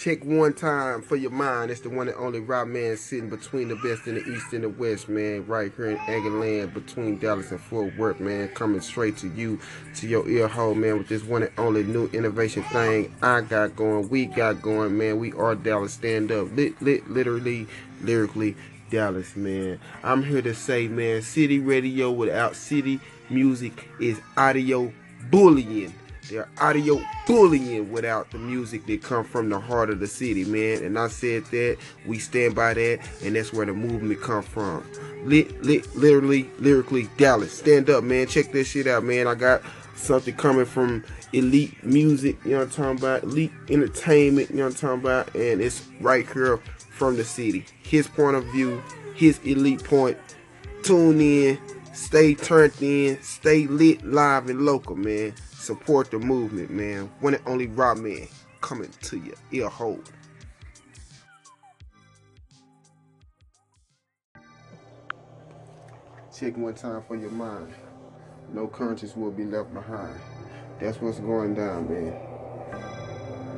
Check one time for your mind. It's the one and only Rob Man sitting between the best in the east and the west, man. Right here in Angerland between Dallas and Fort Worth, man. Coming straight to you, to your ear hole, man, with this one and only new innovation thing I got going. We got going, man. We are Dallas stand up. Lit, lit, literally, lyrically, Dallas, man. I'm here to say, man, city radio without city music is audio bullying. They're audio bullying without the music that come from the heart of the city, man. And I said that, we stand by that, and that's where the movement come from. Lit, lit, literally, lyrically, Dallas. Stand up, man. Check this shit out, man. I got something coming from Elite Music, you know what I'm talking about? Elite Entertainment, you know what I'm talking about? And it's right here from the city. His point of view, his elite point. Tune in, stay turned in, stay lit, live, and local, man. Support the movement, man. One and only Rob Man coming to your ear hole. Check one time for your mind. No conscience will be left behind. That's what's going down, man.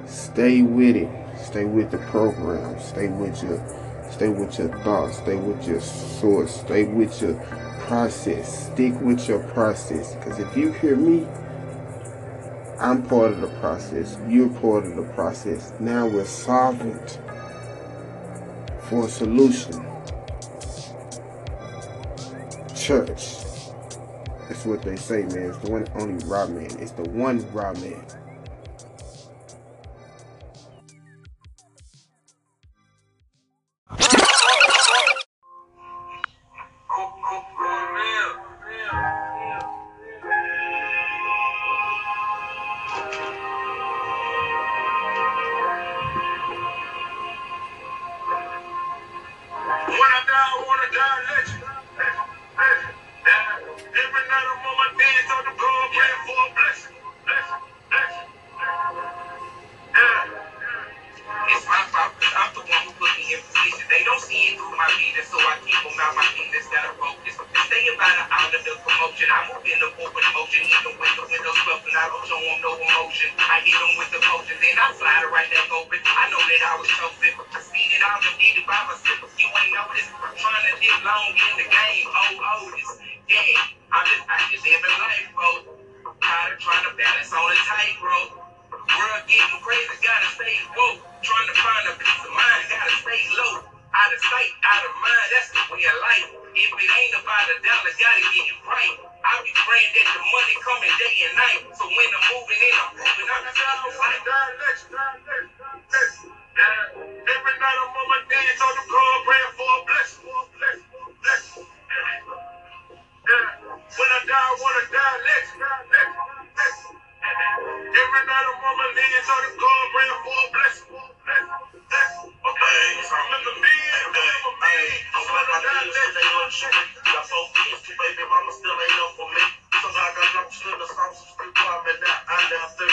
Stay with it. Stay with the program. Stay with your stay with your thoughts. Stay with your source. Stay with your process. Stick with your process. Because if you hear me, I'm part of the process. You're part of the process. Now we're solvent for a solution. Church. That's what they say, man. It's the one only Rob Man. It's the one Rob Man. i'm the one who put the emphasis they don't see it through my video so i keep on my mind this gotta focus. Stay about the out of the promotion i move in the open motion leave the window closed and i don't show them no emotion. I hit them with the focus then i slide it right there go first i know that i was chosen, but I was needed by myself ain't. I'm trying to get long in the game. Oh, oh, this game. I just, I just live life, bro. Tired of trying to balance on a bro. World getting crazy, gotta stay woke. Trying to find a peace of mind, gotta stay low. Out of sight, out of mind, that's the way of life. If it ain't about a dollar, gotta get it right. I be praying that the money coming day and night. So when I'm moving in, I'm moving out. That's how I'm let's, God, let's, God, let's every night I'm on my knees on the floor praying for a blessing. blessing, blessing. When I die, I want to die next. Every night I'm on my knees on the floor praying for a blessing. Okay, I'm in the bed, I'm a man. I'm gonna die next. Got four kids, baby mama still ain't up for me. Sometimes I got no shit, I'm some street crime, and I never think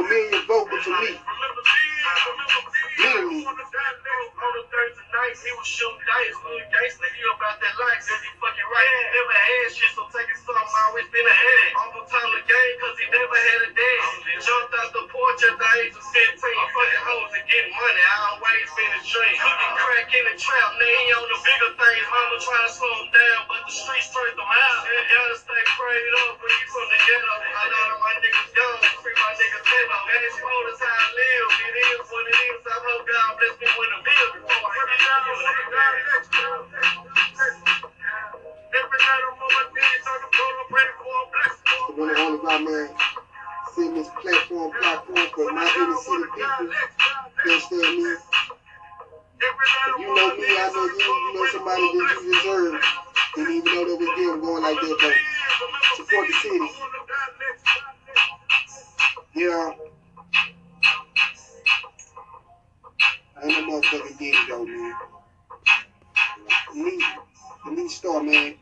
for me vocal to me. Literally. Mm. He was shooting dice, doing dice, he about that life, he fucking right. Never had shit, so always been ahead. back in the trap, now on the bigger things. Mama trying to slow him down, but the streets turned him out. And Ella stay prayed up when you from the ghetto. I know that my niggas young, free my niggas ghetto. And it's cold as I live, it is what it is. I hope God bless me with a bill before I get out of on my the. The man. Seeing this platform, platform, but my inner city people, understand me? You know me, I know you, you know somebody that you deserve. Didn't even know that was them going like that, but support the city. Yeah. I ain't no motherfucking it though, man. Elite, elite star, man.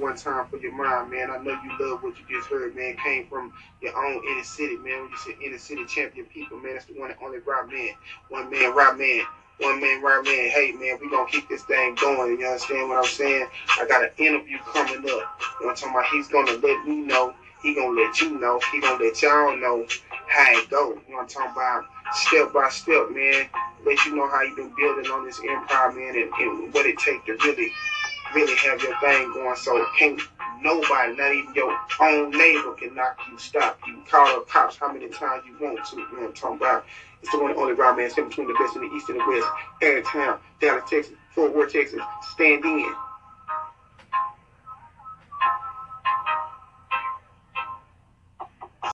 One time for your mind, man. I know you love what you just heard, man. Came from your own inner city, man. When you said inner city champion people, man, that's the one and only Rob Man. One man, Rob Man. One man, Rob Man. Hey, man, we gonna keep this thing going. You understand what I'm saying? I got an interview coming up. You know what I'm talking about? He's gonna let me know. He gonna let you know. He gonna let y'all know how it go. You know what I'm talking about? Step by step, man. Let you know how you been building on this empire, man, and, and what it take to really really have your thing going. So can't nobody, not even your own neighbor, can knock you, stop you, call the cops how many times you want to. You know what I'm talking about? It's the one and only Rob Man, between the best and the east and the west. Town, Dallas, Texas, Fort Worth, Texas. Stand in.